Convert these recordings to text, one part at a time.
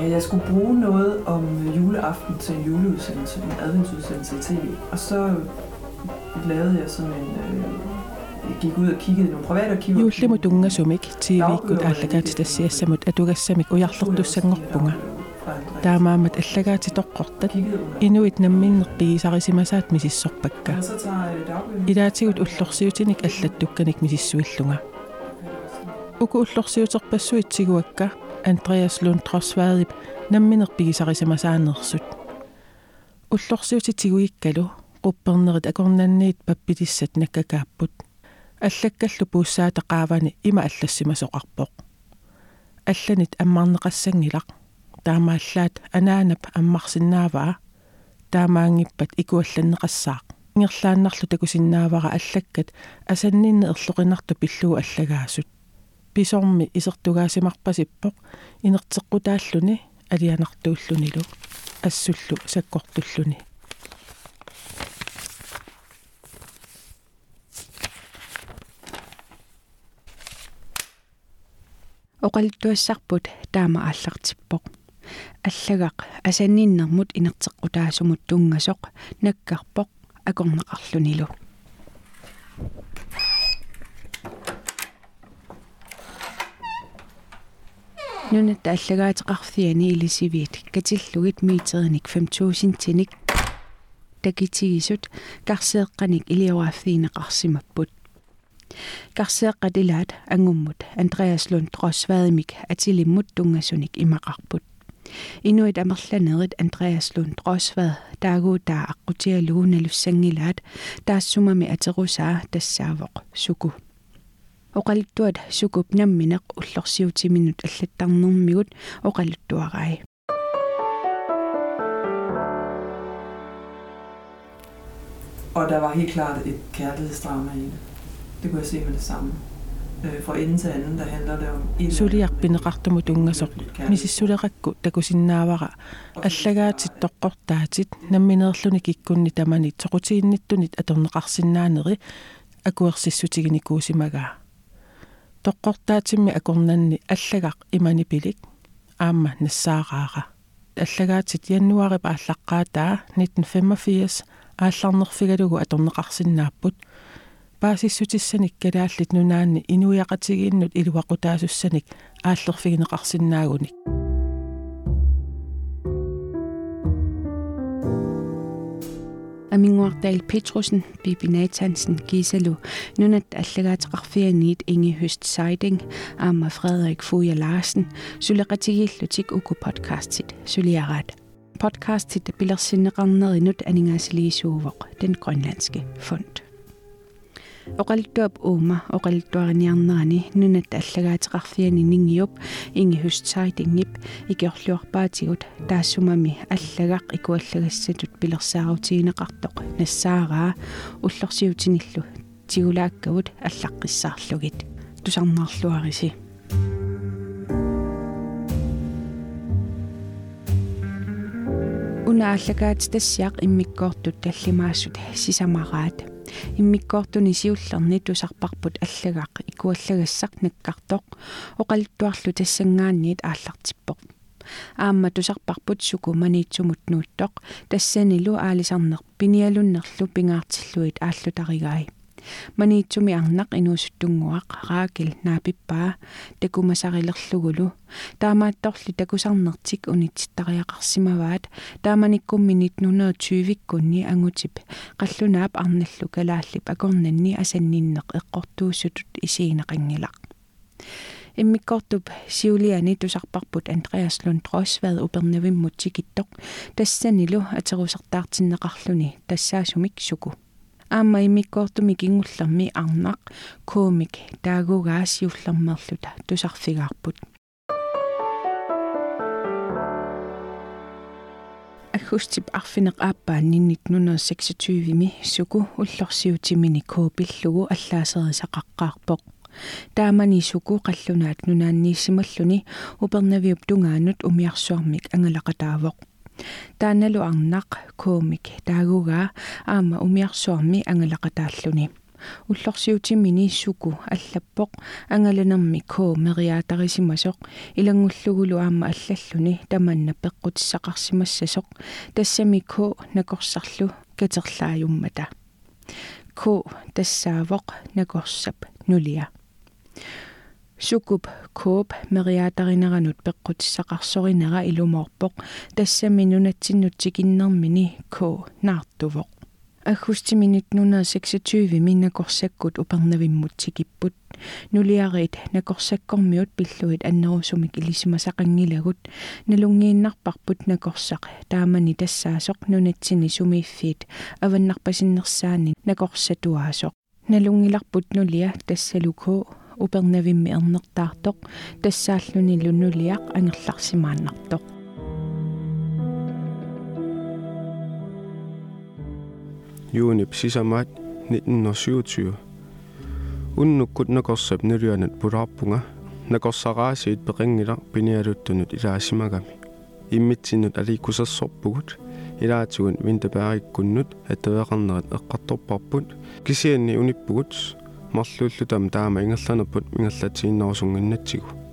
Ja, jeg skulle bruge noget om juleaften til en juleudsendelse, en adventsudsendelse i tv. Og så lavede jeg sådan en... Øh, jeg gik ud og kiggede i nogle private arkiver. Juullimut ungasumik TV-ikkut ааллагаати тассиассамут атугассамик уярлертуссангорпунга таамаамат аллагаати тоққортат инуит намминнерпигисарисимасаат мисиссорпакка илаатигут уллорсиутиник аллаттукканик мисиссуиллунга уку уллорсиутерпассуитсигуакка Andreas Lund Trosvaadip намминерпигисарисимасаанерсут уллорсиутитигуиккалу quppernerit akornanniit pappitissat nakkakaapпут аллаккаллу пууссаатеқаавани има аллассимасоқарпоқ алланит аммарнеқассангилақ таамааллаат анаанап аммарсиннааваа таамаангиппат икуалланнеқассаақ ингерлааннарлу такусиннаавара аллаккат асаннинне ерлоқинарту пиллуу аллагаасут писорми исертугаасимарпасиппоқ инертеққутааллуни алианартууллунилу ассуллу саккортуллуни. Оқалтуассарпут таама ааллартиппоқ. Аллагақ асанниннэрмут инертеққутаасумут тунгасоқ наккарпоқ акорнеқарлунилу нунат аллагаатеқарфиани илисивиит катиллугит миитерник 5000 тиник такитигисут карсеэққаник илиораффиинеқарсимаппут карсеэққатилаат ангуммут андреас лунд тросваадимик атилиммут тунгасуник имақарпут инуит амерланерит андреас лунд тросваад таагуутаа аққутиалугуналуссангилаат таассумами атерусаа тассаавоқ суку оқалуттуат сукуп намминеқ уллорсиутиминут аллаттарнэрмигут оқалуттуарай Og der var helt klart et kærlighedsdrama i det. Det kunne jeg se med det samme. Øh, fra ende til anden, der handler det om... Suliarpineqartumu tungasoq misissuleqakku takusinnaavara аллагаатит тоққортаатит намминеерлуни киккунни тамани тоқутиинниттунит аторнеқарсинаанери акуерсиссутигини куусимагаа тоққортаатимми акорнанни аллагақ имани пилик аама нассаараара аллагаатит яннуарип ааллаққаатаа 1985 аалларнерфигалугу аторнеқарсинааппут паасиссутиссаник калааллит нунаанни инуяқатигииннут илуақутаасуссаник ааллерфигинеқарсинаагуник амингуартаил Петруsen, Bibi Nathansen, Gisalu, nunat аллагаатеқарфианиит Inge Høst Seiding, Amma Frederik Fuja Larsen, сулеқатигиллутик уку подкастит, сулиараат. Podcastit пилерсиннеқарнеринут анингаасилигисуувоқ, den grønlandske fond. оқалтуап уума оқалтуариниарнерани нунат аллагаатеқарфиани нингиуп инги хустсаитингип икиорлуарпаатигут таассумами аллагақ икуаллагассатут пилерсаарутигинеқартоқ нассаараа уллорсиутиниллу тигулааккавут аллаққиссаарлугит тусарнаарлуариси унааллагаат тассиақ иммиккоортут таллимаассут сисамараат иммиккоортуни сиуллерни тусарпарпут аллагаақ икуаллагассақ наккартоқ оқалуттуарлу тассангаанниит ааллартиппоқ. Аама тусарпарпут суку маниитсумут нууттоқ тассанилу аалисарнер пиниалуннерлу пингаартиллуит ааллутаригаи маниитсуми арнақ инуусуттунгуақ раакил наапиппаа такумасарилерлугулу таамаатторлу такусарнертик унитситтариақарсимаваат. Тааманиккумми 1920-иккунни ангутип. Қаллунаап арналлу калааллип акорнанни асанниннеқ эққортууссутут исиинеқангилақ иммиккортуп сиулиани тусарпарпут андреас лун тросвад упернавиммут тикиттоқ тассанилу атерусартаартиннеқарлуни тассаасумик суку аама имиккоортуми кингуллерми арнақ коомик таагугаас юллермерлута тусарфигаарпут аггустип арфинеқ ааппаанни 1926ми суку уллорсиутимини коопиллугу аллаасерисақаққаарпоқ таамани суку қаллунаат нунааннииссималлуни упернавиуп тунгаанут умиарсуармик ангалақатаавоқ тааналу арнақ коомик таагугаа аама умиарсуарми ангалақатааллуни уллорсиутиммини суку аллаппоq ангаланерми коо мериаатарисимасоq илангуллугулу аама аллаллуни таманна пеққутиссақарсимассасоq тассами коо накорсарлу катерлаажуммата коо тассаавоq накорсап нулиа сукуп кооп мериаатаринеранут пеққутиссақарсоринера илумоорпоq тассами нунатсиннутсикиннэрмини коо наартувоq аггустиминут 126 миннакорсаккут упернавиммутсикиппут нулиарит накорсаккормиут пиллуит аннерусумик илисимасақангилагут. Налунгииннарпарпут накорсақ таамани тассаасоқ нунатсини сумииффиит аваннарпасиннерсаани накорсатуаасоқ налунгиларпут нулиа тассалукоо упернавимми ернертаартоқ тассааллуни лунулиақ ангерларсимааннартоқ. Юунip сисамаат 1927 уннуккут накорсап нулианат пулаарпунга накорсараасиит пеқингила пиниалуттунут илаасимагами. Иммитсиннут аликкусассорпугут илаатугун винтапаариккуннут атавеқарнерат эққарторпарпут кисианни униппугут марлууллутам таама ингерланерпут мингерлатсииннерусунгиннатсигу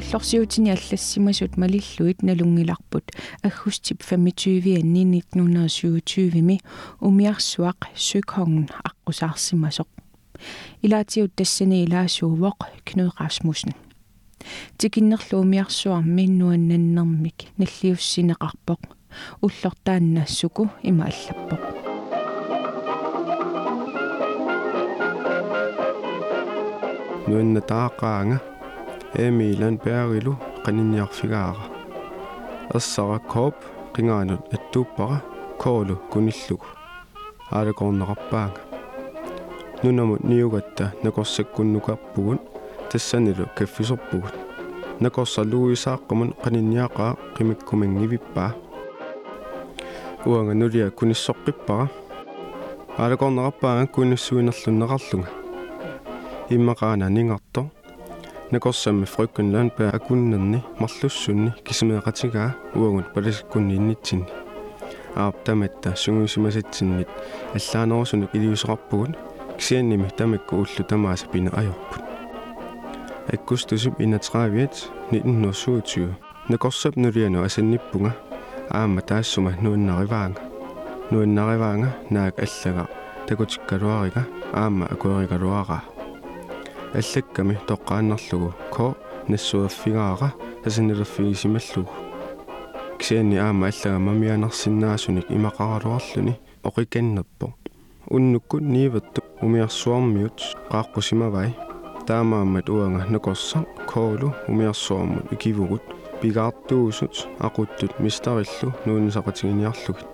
уллорсиутини аллассимасут малиллуит налунгиларпут аггустип 25 анни 1927ми умиарсуақ сукхонген аққусаарсимасоқ илаатиут тассани илаасуувоқ кnud расмуssen тикиннерлуумиарсуарми нуаннаннэрмик наллиуссинеқарпоқ уллортааннассуку има аллаппоқ нуанна таақаанга ээмилан пеарилу канинниарфигаара ассара кооп qingaanut attuuppara koolu kunillugu аалакорнеқарпаага нунамут ниугатта накорсаккуннукарпугут тассанилу каффисорпугут накорсалуисааққумун qanинниақаа qimikkumангивиппаа уанга нулиа куниссоққиппара аалакорнеқарпаага куниссуинерлуннеқарлунга иммақаана нингартор накорсамми фруккунлаан паа акуннерни марлуссунни кисимеэқатигаа уагут паласиккунни иннитсинни ааптаматта сунгуисимасатсиннит аллаанерусунук илиусеқарпугут кисианними тамакку уллу тамааса пина ajorput аккустусип инатраавиат 1927 накорсап нулиану асанниппунга аама таассума нуаннариваанга нуаннариваанга наак аллага такутиккалуарига аама акуэригалуараа аллакками тоққааннарлугу ко нассуаффигаара тасаннилерфигисималлугу кисианни аама аллага мамианерсиннаасуник имақаралуарлуни оқиканнерпо уннуккут ниватту умиарсуармиут qaаққусимавай таамааммат уанга накорса коолу умиарсуармут икивугут пигаартуусут aquttut мистариллу нуунисақатигиниарлугит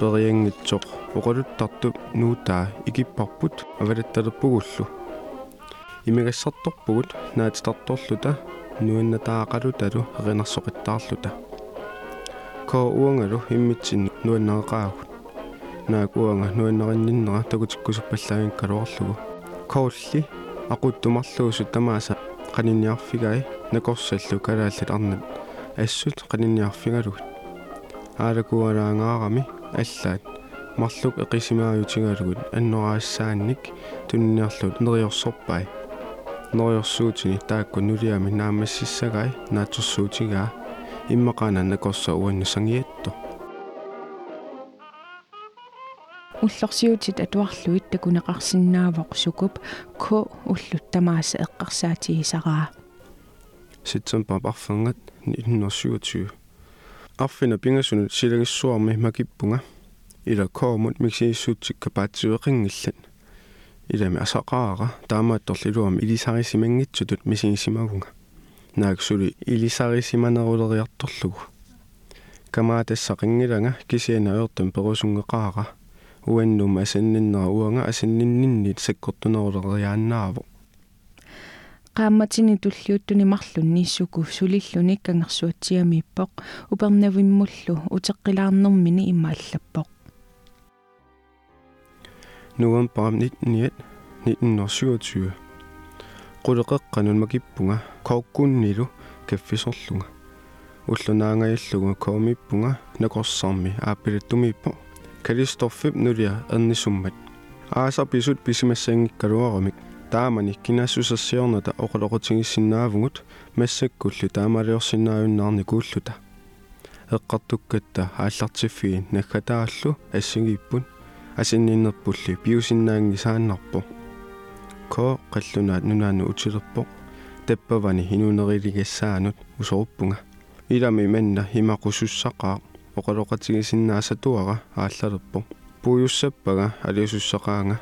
периангитсоқ оқалуттартуп нуутаа икиппарпут авалатталерпугуллу имигассарторпугут наатитарторлута нуаннатаақалуталу эринарсоқиттаарлута ко уангалу иммитсин нуаннеқаагут наак уанга нуаннеринниннера такутиккусуппаллагин коулли aquttумарлуусу тамааса qanинниарфигай накорсаллу калааллат арнат ассут qanинниарфигалугут аалакуалаангаарами аллаат. Марлук эқисимааютигаалугут аннораассаанник тунниарлут. Нериорсорпай нориорсуутини таакку нулиами наамассиссагай наатсорсуутигаа. Иммақаана накорса уаннусангиатто уллорсиутит атуарлуит такунеқарсинаавоқ сукуп ко уллут тамааса эққарсаатигисараа ситсемпа парфангат 1927 арфина пингасунут силагиссуарми макиппунга ила коомут миксииссуутсик капаатсуеқингиллат илами асақаара таамаатторлилуам илисарисимангитсутут мисигисимагунга нааксули илисарисиманерулериарторлугу. Камаатассақингилага кисиана аертам перусунгеқаара уаннум асанниннера уанга асаннинниннит саккортунерулериааннааво qaammatini tulliuttuni marlunni issuku sulillunik kangersuatsiamiippoq upernavimmullu uteqqilaarnermini immaallappoq november 19 1927 qulleqeqqanun makippunga koukkunnilu kaffisorlunga уллунаангаиллугу коомиппунга накорсарми ааппилаттумииппо эрнисуммат аасар писут писимассаангиккалуарамик таамани кинаассусассиорната оқалоқутигиссиннаавгут массаккуллу таамалиорсиннааюннаарни кууллута эққартуккатта ааллартиффиги наггатааллу ассигииппут асинниннерпулли пиусиннаанги сааннарпо ко қаллунаат нунаану утилерпо таппавани инунерилигассаанут усоруппунга илами манна химақусуссақаа оқалоқатигисиннаасатуара ааллалерпо пуйуссаппага алиусуссақаанга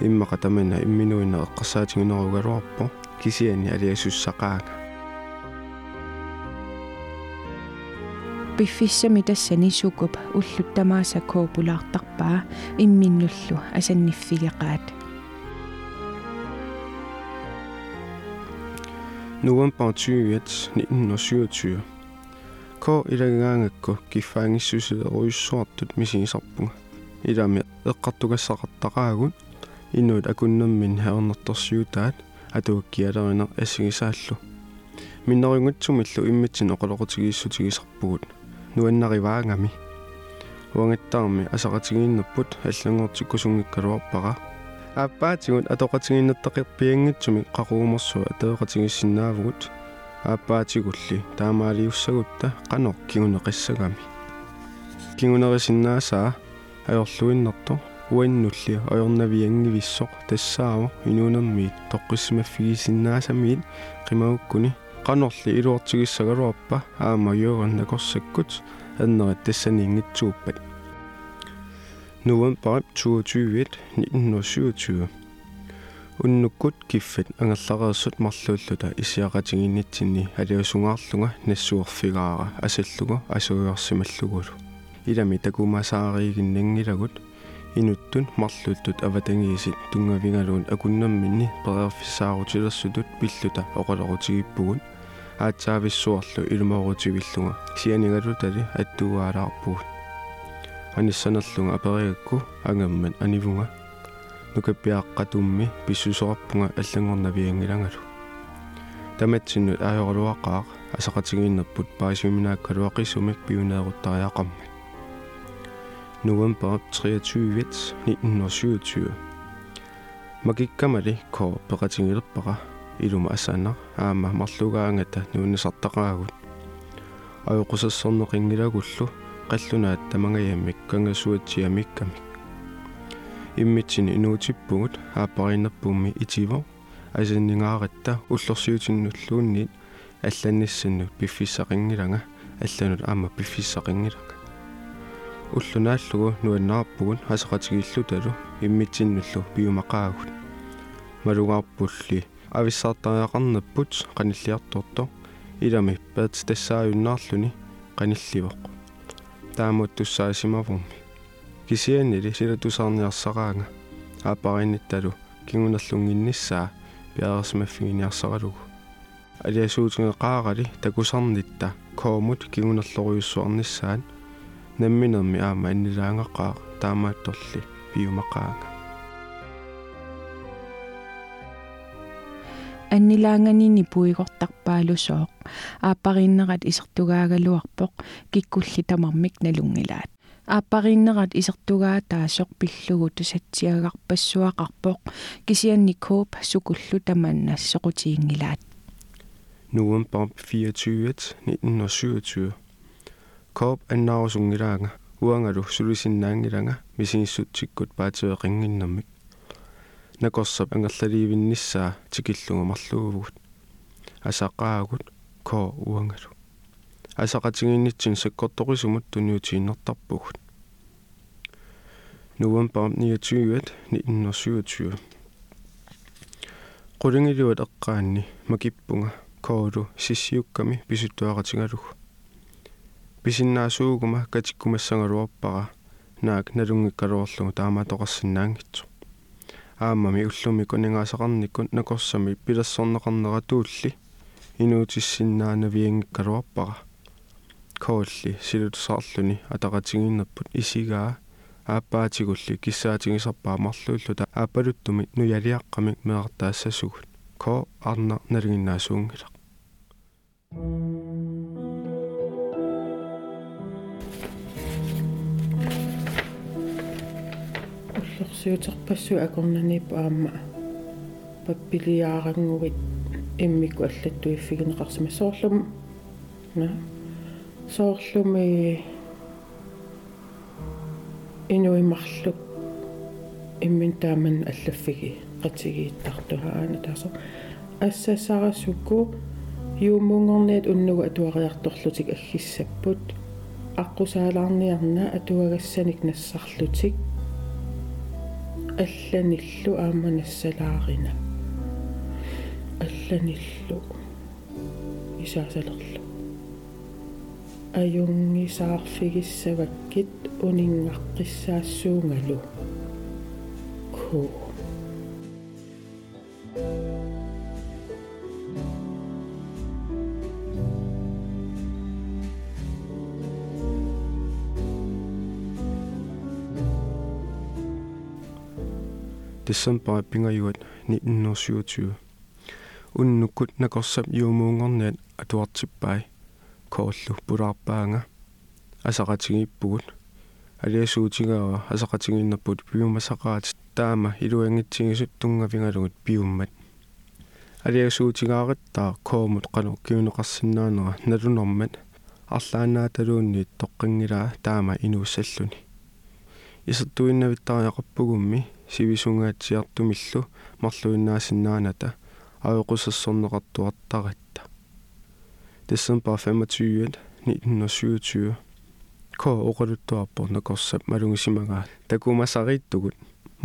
иммаqa тамана имминуина эққарсаатигунеругалуарпо кисиани алиасуссақаанга пиффиссами тассани сукуп уллуттамааса коопулаартарпаа имминнуллу асанниффигеқаат. November 20, 1927. K ilangaangakku kiffaangissусилеруйуссуартут мисигисарпунга илами эққартугассақартақаагут инуут акуннэрмин хаернэрторсиутаат атуаккиалеринер ассигисааллу миннерингутсумиллу иммитсин оқалоқутигииссутигисарпугут нуаннариваангами уангаттаарми асақатигииннерпут аллангортиккусунгиккалуарпара ааппаатигут атоқатигииннаттақирпиангитсуми қақуумерсуа атеоқатигиссиннаавгут ааппаатигулли таамаалиуссагутта қанор кигунеқиссагами кигунерисиннаасаа аёрлуиннерто уаннулли аёрнавиангивиссоқ тассааво инуунермиит тоққиссимаффигисиннаасамиит қимагуккуни qanорли илуартигиссагалуарпа аама юоран накорсаккут аннерат тассаниингитсууппат november 22 1927 уннуккут киффат ангерлареерсут марлууллута исиақатигиннитсинни алиусунгаарлунга нассуерфигаара асаллугу асуйорсималлугулу илами такумасаариигиннангилагут инуттун марлуултут аватангиисит тунгавингалуун акуннэрминни перерфиссаарутилерсутут пиллута оқалорутигиппугут аатсаависсуарлу илуморутивиллунга сианигалутали аттуаалаарпугут аниссанерлунга апериакку ангаммат анивунга нукаппиааққатумми писсусораппунга аллангорнавиангиlangalu таматсиннут аажорлуаққаақ асақатигииннерпут паасиминааккалуақиссумик пиунееруттариақармат november 23 1927 магиккамали ко пеқатингилерпара илума ассаанаа аама марлугаангата нуунисартақаагут аюқусассорнеқингилагуллу қаллунаат тамангаяаммик кангасуатсиамиккамик иммитсини инуутиппугут ааппаринерпуумми итиво. Асиннигааратта уллорсиутиннуллуунниит алланниссаннут пиффиссақингилага алланут аама пиффиссақингилага уллунааллугу нуаннаарпугут асақатигиллуталу иммитсиннуллу пиумақаагут малугаарпулли ависсаартариақарнаппут қаниллиарторто илами паат тассааюннаарлуни qanillivoq taamut tussaasimavuumi kisianili sila tusarniarsaqaanga aapparinnittalu kingunerlunginnissaa piarersmaffiginiarsaqalugu aliasuutigeqaarali takusarnitta koomut kingunerloruyussuarnissaat намминерми аама аннилаангаққаа таамаатторли пиумақаага аннилаанганини пуигортарпаалусооq ааппариннерат исертугаагалуарпоq киккулли тамармик налунгилаат ааппариннерат исертугаа таасоq пиллугу тусатсиагарпассуақарпоq кисианни кооп сукуллу таманнассоқутиингилаат November 24 1927 Coop annaarusungilanga uangalu sulusinnaangilanga misinissuttikkut paativeqinginnermik nakorsap angerlaliivinnissaa tikillunga marluuvugut asaqaagut ko uangalu asaqatiginnitsin sakkortoqisumut tuniutiinnertarpugut November 29 1927 Qulingiliuat eqqaanni makippunga koolu sissiukkami pisuttuaqatigalugu писиннаасуугума катиккумассангалуарпара наак налунгиккалуорлугу таамаатоқарсинаангитсу аамами уллуми кунингаасақарниккут накорсами пилассорнеқарнератуулли инуутиссиннаанавиангиккалуарпара koolli silutusarluni ataqatiginnerput isigaa aappaatiguulli kissaatigissarpaamarluulluta aappaluttumi nujaliaqqamik meertaassasugut ko arna nalinginnaasuungilaq уллорсиутерпассу акорнани паама паппилиаарангугит иммику аллаттуиффигинеқарсима соорлум на соорлуми инуимарлук иммин тааман аллаффиги qatsigииттартугаана таасо. Ассассарасукку юумунгорниат уннуга атуариарторлутик аггиссаппут аққусаалаарниарна атуагассаник нассарлутик алланиллу аама нассалаарина алланиллу. Исаасалерлу ajungissaarfigissawakkit uningaqqissaassuungalu ku December er pingerjuat 1927. Unnukut nakorsam jumungernet at du er tilbage. Koollu pulaarpaanga asaqatigippugut алиасуутигаава асақатигиннерпут пиумасақаат таама илуангитсигисут тунгавингалугут пиуммат алиасуутигаариттаа коомут qalu киунеқарсинаанера налунормат. Арлаанааталуунни тоққингилаа таама инууссаллуни исертуиннавиттариақарпугумми сивисунгаатсиартумиллу марлуиннаасиннааната. Авеқусассорнеқартуартаратта december 25 1927 ко оқалуттуарпор накорсап малунгисимагаа такумасарииттугут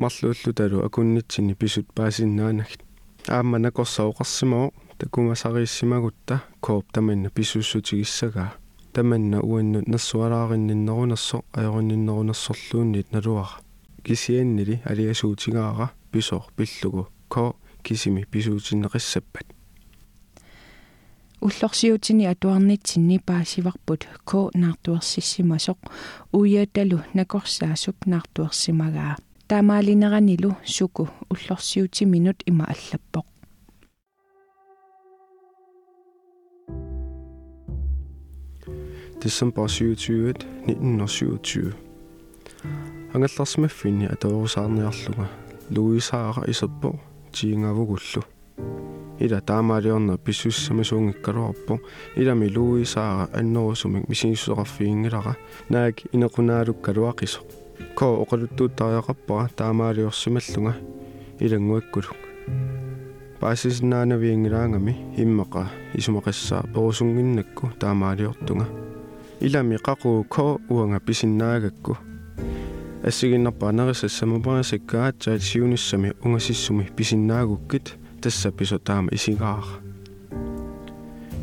марлууллуталу акуннитсини писут паасиннаанагт аама накорсаоқарсимао такумасарииссимагутта кооп таманна писуссутигиссагаа таманна уаннут нассуалааринниннерунерсо аёринниннерунерсорлуунниит налуара кисианнили алиасуутигаара писор пиллугу. Ко кисими писуутиннеқиссаппат уллорсиутини атуарнитсинни паасиварпут ко наартуерсиссимасоқ уиаталу накорсаасуп наартуерсимагаа таамаалинеранилу суку уллорсиути минут има аллаппоқ. December 27 1927 ангалларсимаффини атоорусаарниарлуга луисаара исерпо тиингавугуллу ила таамаалиорна писсуссамасуунгиккалуарпо илами луисаара аннерусумик мисигиссуқарфиингилара наак инеқунaalukkaluақисо ко оқалуттууттариақарпара таамаалиорсималлунга илангуаккулук паасиснаанавиингилаангами иммақа исумақассаа перусунгиннакку таамаалиортунга илами қақуу ко уанга писиннаагакку ассигиннарпа нерисассамапарасаккаатсаат сиуниссами унгасиссуми писиннаагуккит писо таама исигаара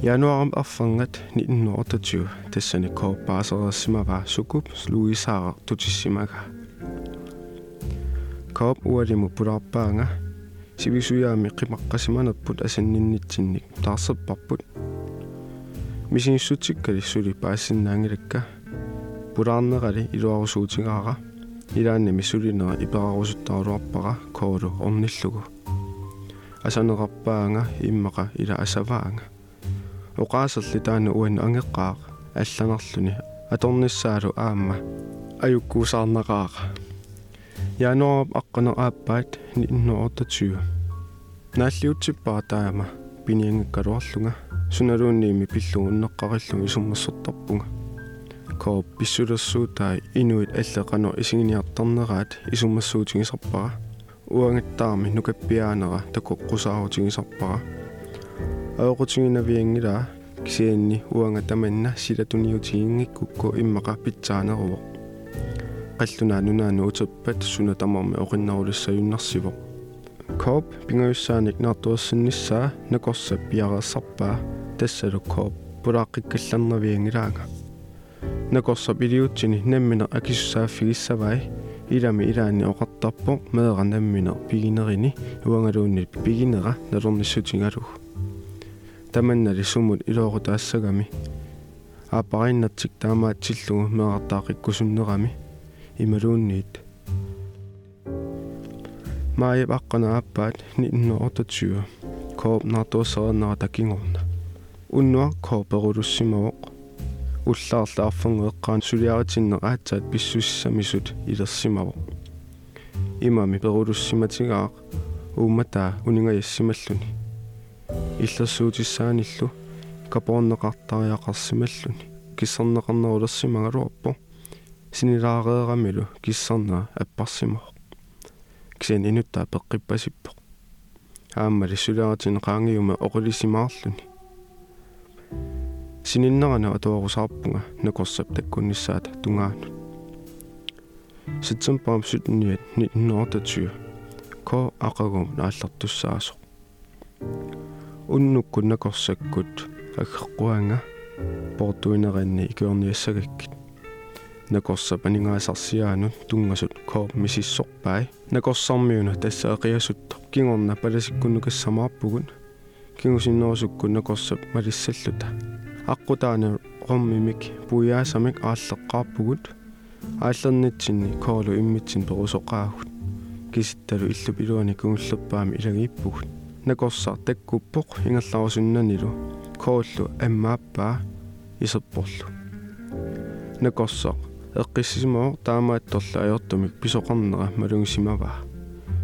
януарам арфангат 1928 тассани ко паасерессимава сукуп луисаара тутиссимага коп уалиму пулаарпаанга сивисуяами қимаққасиманерпут асанниннитсинник таарсеппарпут мисиниссутиккали сули паассиннаангилакка пулаарнерали илуарусуутигаара илаанни мисулинера иперарусуттарулуарпара коолу орниллугу асанеқарпаанга иммақа ила асаваанга. Оqaасерли таана уан ангеққаақ алланерлүни аторниссаалу аама аюккуусаарнақааqa януар аққанер ааппаат 1928 нааллиутсиппаа таама пиниангаккалуарлунга суналуунниими пиллугуннеққариллу исуммассортарпунга коо писсулерсуутаа инуит аллеқано исигиниартарнераат исуммассуутигисарпара уангаттаарми нукаппиаанера такоққусаарутигисарпара аоқутигинавиангилаа кисианни уанга таманна силатуниутигингиккукку иммақа питсаанеруво қаллунаа нунаану утеппат суна тамарми оқиннерулиссаюннарсиво коп пингаюссааник наартуассиннссаа накорса пиарессарпаа тассалу коп пулааққиккалларнавиангилаага накорса пилиутсини намминер акиссааффигиссавай илами илаани оқартарпо меера намминер пигинерини уангалуунни пигинера налорниссутингалуг таманнали сумут илоорутаассагами аапариннатсик таамаатсиллугу меэртаақиккусуннерами ималуунниит bakkana appaat 1928 koob naatuassернера такингорна уннуа кооперулуссимавоқ уллаарлаарфангеэққаан сулиаритиннеқ аатсаат писсуссамисут илерсимавоқ имами перулуссиматигаақ ууматаа унингаяссималлуни иллерсуутиссааниллу капоорнеқартариақарсималлуни киссернеқарнерулерсимагалуарпо синилаареерамилу киссернаа аппарсимоо кисен инуттаа ааммали сулератин qaangiuma oqulisimaarluni сининнерана атуарусаарпунга накорсап таккуннissaата тунгаанут ситсэмпаам сутниат 1928 ко ақагум нааллартуссаасо уннуккун накорсаккут аггеққуанга портуинеранни икуерниассагаккит накорсап анингаасарсиаанут тунгасут коо мисиссорпай накорсармиуна тассаақиасутто кингорна паласиккуннукассамаарпугут кингусиннерусуккун накорсап малиссаллута аққутаана роммимик пуяасамик ааллеққарпугут ааллернитсинни коолу иммитсин перусоқаагут киситталу иллу пилуани кунгуллерпаами илагииппугут накорсар таккуппоқ ингерларусуннанилу кооллу аммааппаа исерпорлу накорсақ эққиссимоо таамаатторла аёртумик писоқарнера малунгисимаваа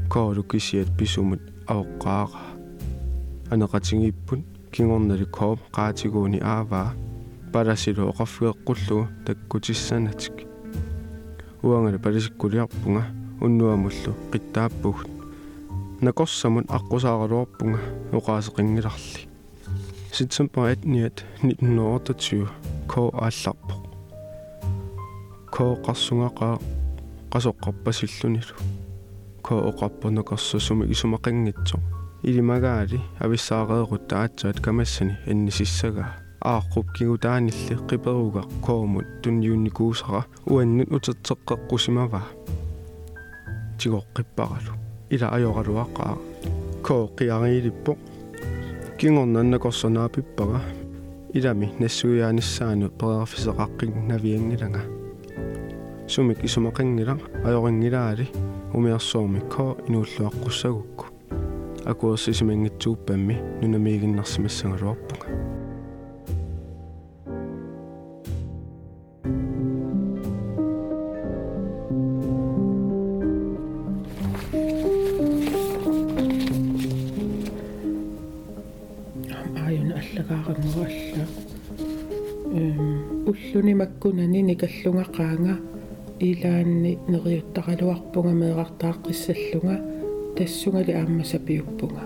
коолу кисиат писумут аоққааqa анеқатингиппут кингорнали кооп qaatiguuni ааваа паласилу оқарфигеққуллугу таккутиссанатик уангали палисиккулиарпунга уннуамуллу қиттааппугут накорсамут аққусааралуарпунга уқаасеқингиларли ситсемпер 18 1928 ко аалларпо ко қарсунгақаа қасоққарпасиллунилу ко оқарпунакорсусуми исумақингитсо илимагаали ависсаареерут таатсаат камассани аннисиссагаа ааққуп кигутаанилли қиперуга коомут тунниунникуусара уаннут утертеққеққусимаваа тигоққиппаралу ила ajorалуаққаа коо қиариилиппо кингорнаннакорсонаапиппага илами нассуяаниссаану перерфисеқаққин навиангилага сумик исумақингила ajoriнгилаали умиарсуорми коо инууллуаққуссагукку акуерсисимангитсууппамми нунамиигиннарсимассангалуарпунга ааюн аллагаараммуалла эм уллуни маккунани никаллунгақаанга илаанни нериуттаралуарпунга меэқартааққиссаллунга тассунгали аама сапиуппунга.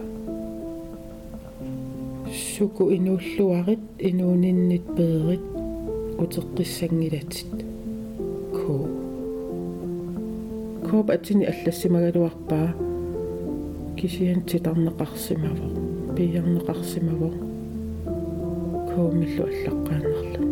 Суку инууллуарит инууниннит пеерит утеққиссангилатит. Ко коп атини аллассимагалуарпаа кисиан титарнеқарсимаво пиярнеқарсимаво коомиллу аллаққаанерлу